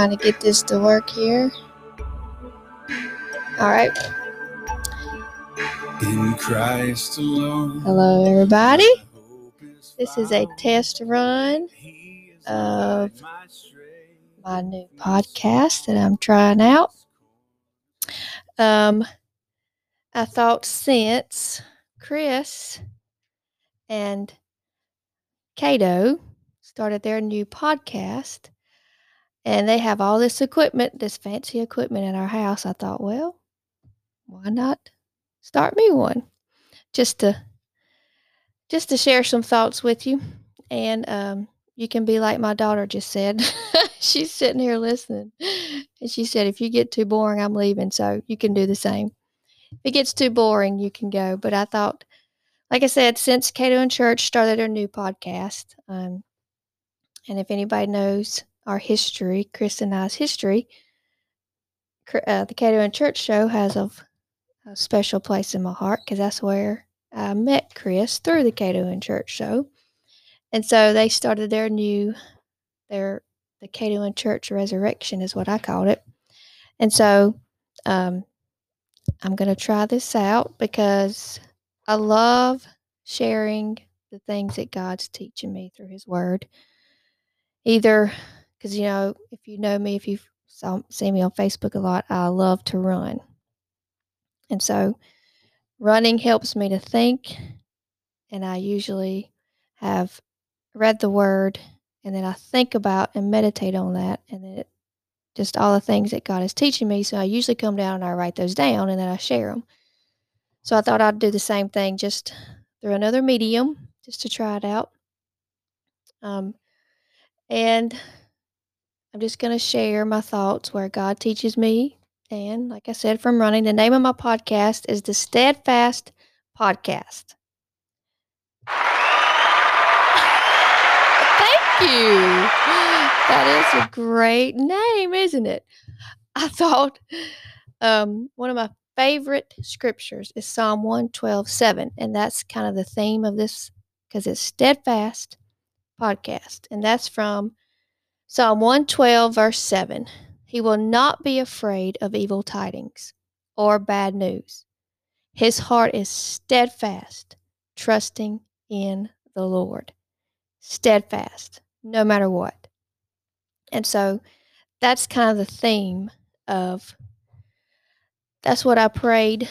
trying to get this to work here. All right. In Christ alone. Hello, everybody. This is a test run of my new podcast that I'm trying out. Um, I thought since Chris and Cato started their new podcast and they have all this equipment, this fancy equipment in our house, I thought, well, why not start me one? Just to just to share some thoughts with you. And um, you can be like my daughter just said. She's sitting here listening. And she said, if you get too boring, I'm leaving. So you can do the same. If it gets too boring, you can go. But I thought, like I said, since Cato and Church started their new podcast, um, and if anybody knows our history, Chris and I's history, uh, the Cato and Church show has a, a special place in my heart because that's where I met Chris through the Cato and Church show. And so they started their new, their, the Cato and Church Resurrection is what I called it. And so um, I'm going to try this out because I love sharing the things that God's teaching me through His Word. Either because, you know, if you know me, if you've saw, seen me on Facebook a lot, I love to run. And so running helps me to think. And I usually have read the word and then I think about and meditate on that. And then it, just all the things that God is teaching me. So I usually come down and I write those down and then I share them. So I thought I'd do the same thing just through another medium just to try it out. Um, and I'm just going to share my thoughts where God teaches me. And like I said, from running, the name of my podcast is the Steadfast Podcast. Thank you. That is a great name, isn't it? I thought um, one of my favorite scriptures is Psalm 112 7. And that's kind of the theme of this because it's Steadfast Podcast. And that's from Psalm 112, verse 7 He will not be afraid of evil tidings or bad news. His heart is steadfast, trusting in the Lord. Steadfast, no matter what. And so that's kind of the theme of that's what I prayed.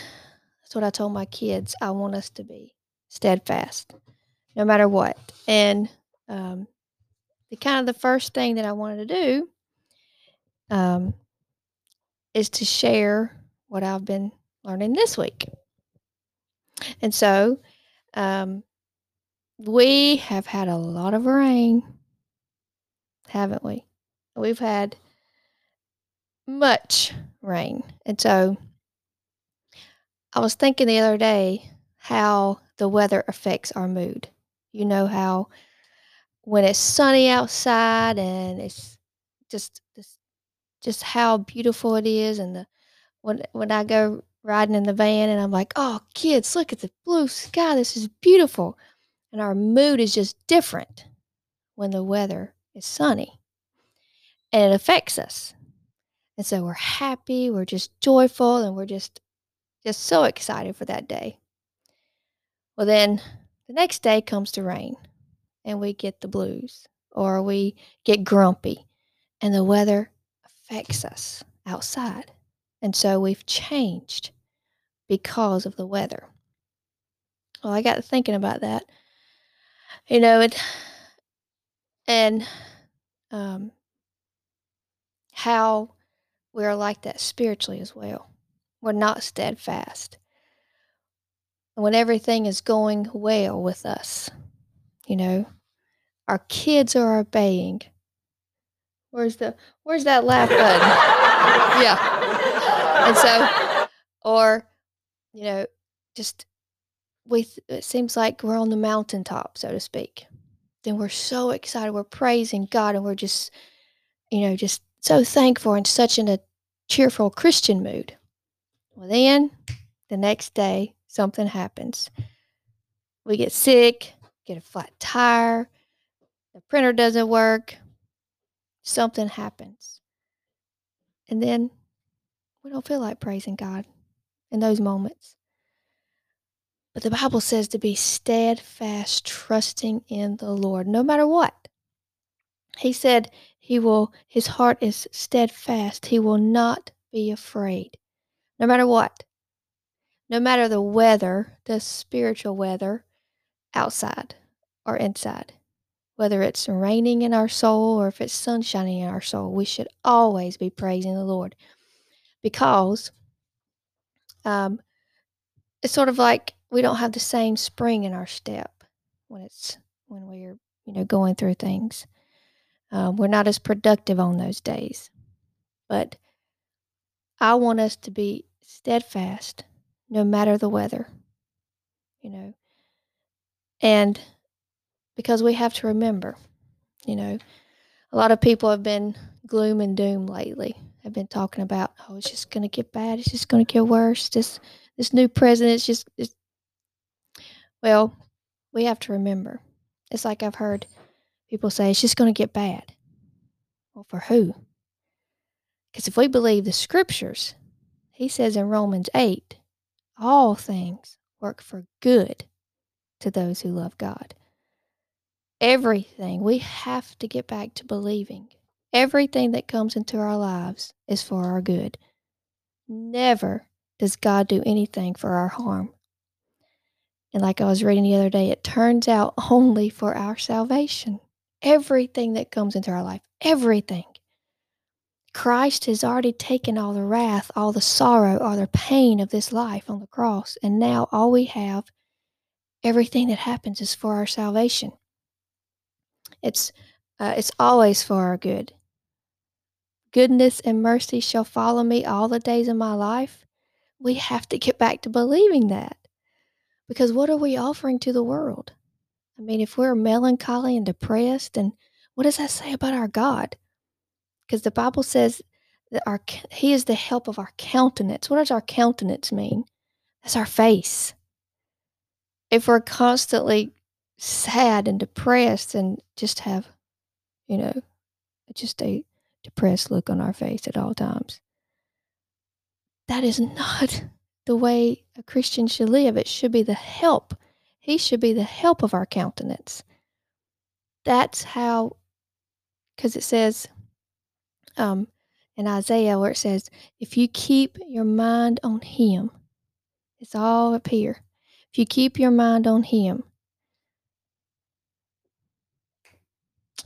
That's what I told my kids. I want us to be steadfast, no matter what. And um, the kind of the first thing that I wanted to do um, is to share what I've been learning this week. And so um, we have had a lot of rain, haven't we? We've had much rain. And so I was thinking the other day how the weather affects our mood. You know how when it's sunny outside and it's just just how beautiful it is and the when when I go riding in the van and I'm like, "Oh, kids, look at the blue sky. This is beautiful." And our mood is just different when the weather is sunny. And it affects us. And so we're happy, we're just joyful, and we're just just so excited for that day. Well, then the next day comes to rain and we get the blues or we get grumpy and the weather affects us outside. And so we've changed because of the weather. Well, I got thinking about that. You know, it and um, how we're like that spiritually as well. We're not steadfast. When everything is going well with us, you know, our kids are obeying. Where's the where's that laugh button? yeah. And so or you know, just we it seems like we're on the mountaintop, so to speak. Then we're so excited, we're praising God and we're just you know, just so thankful and such in a cheerful Christian mood. Well then the next day something happens. We get sick, get a flat tire, the printer doesn't work, something happens. And then we don't feel like praising God in those moments. But the Bible says to be steadfast, trusting in the Lord, no matter what. He said he will, his heart is steadfast. He will not be afraid, no matter what. No matter the weather, the spiritual weather outside or inside. Whether it's raining in our soul or if it's sun shining in our soul, we should always be praising the Lord because um, it's sort of like we don't have the same spring in our step when it's when we're you know going through things. Um, we're not as productive on those days, but I want us to be steadfast no matter the weather. You know, and because we have to remember, you know, a lot of people have been gloom and doom lately. Have been talking about, oh, it's just going to get bad. It's just going to get worse. This this new president's just. It's... Well, we have to remember. It's like I've heard people say it's just going to get bad. Well, for who? Because if we believe the scriptures, he says in Romans 8, all things work for good to those who love God. Everything, we have to get back to believing. Everything that comes into our lives is for our good. Never does God do anything for our harm. And like I was reading the other day, it turns out only for our salvation. Everything that comes into our life, everything. Christ has already taken all the wrath, all the sorrow, all the pain of this life on the cross. And now all we have, everything that happens is for our salvation. It's uh, it's always for our good. Goodness and mercy shall follow me all the days of my life. We have to get back to believing that. Because what are we offering to the world? I mean, if we're melancholy and depressed, and what does that say about our God? Because the Bible says that our He is the help of our countenance. What does our countenance mean? That's our face. If we're constantly sad and depressed and just have, you know, just a depressed look on our face at all times. That is not the way a Christian should live. It should be the help. He should be the help of our countenance. That's how, because it says um, in Isaiah where it says, if you keep your mind on Him, it's all up here. If you keep your mind on Him,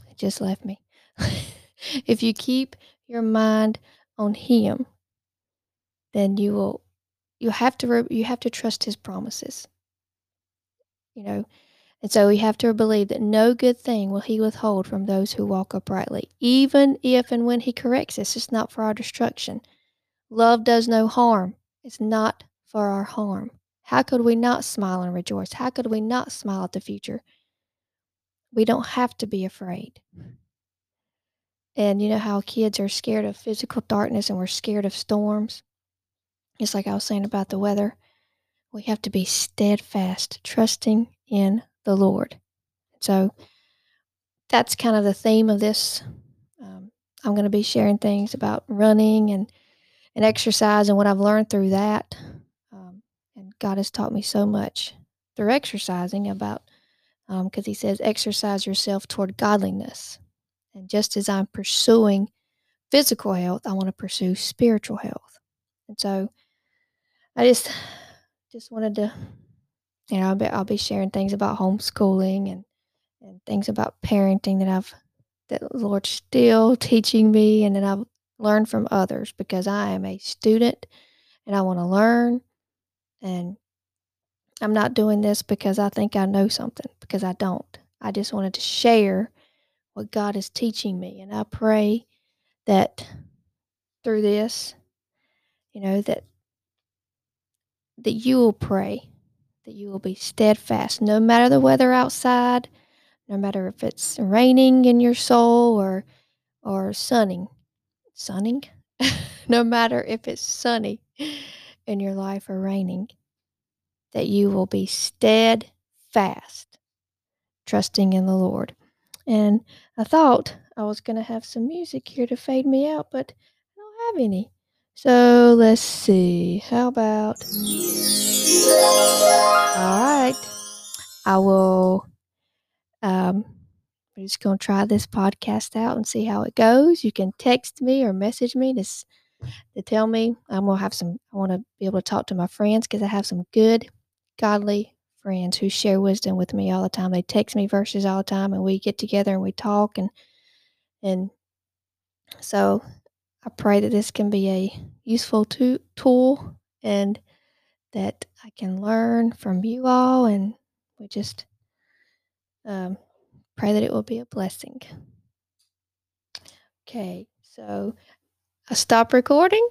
it just left me. if you keep your mind on him then you will you have to you have to trust his promises. You know? And so we have to believe that no good thing will he withhold from those who walk uprightly even if and when he corrects us. It's not for our destruction. Love does no harm. It's not for our harm. How could we not smile and rejoice? How could we not smile at the future we don't have to be afraid and you know how kids are scared of physical darkness and we're scared of storms? It's like I was saying about the weather. We have to be steadfast, trusting in the Lord. So that's kind of the theme of this. Um, I'm going to be sharing things about running and, and exercise and what I've learned through that. Um, and God has taught me so much through exercising about, because um, He says, exercise yourself toward godliness. And just as I'm pursuing physical health, I want to pursue spiritual health. And so I just just wanted to you know, I'll be, I'll be sharing things about homeschooling and and things about parenting that I've that the Lord's still teaching me and that I've learned from others because I am a student and I want to learn and I'm not doing this because I think I know something because I don't. I just wanted to share what God is teaching me. And I pray that through this, you know, that that you will pray, that you will be steadfast, no matter the weather outside, no matter if it's raining in your soul or or sunning. Sunning? no matter if it's sunny in your life or raining, that you will be steadfast, trusting in the Lord. And I thought I was going to have some music here to fade me out, but I don't have any. So let's see. How about? All right. I will. Um, we're just gonna try this podcast out and see how it goes. You can text me or message me to to tell me. I'm gonna have some. I want to be able to talk to my friends because I have some good, godly friends who share wisdom with me all the time. They text me verses all the time, and we get together and we talk and and so I pray that this can be a useful to- tool and that I can learn from you all, and we just um, pray that it will be a blessing. Okay, so I stop recording.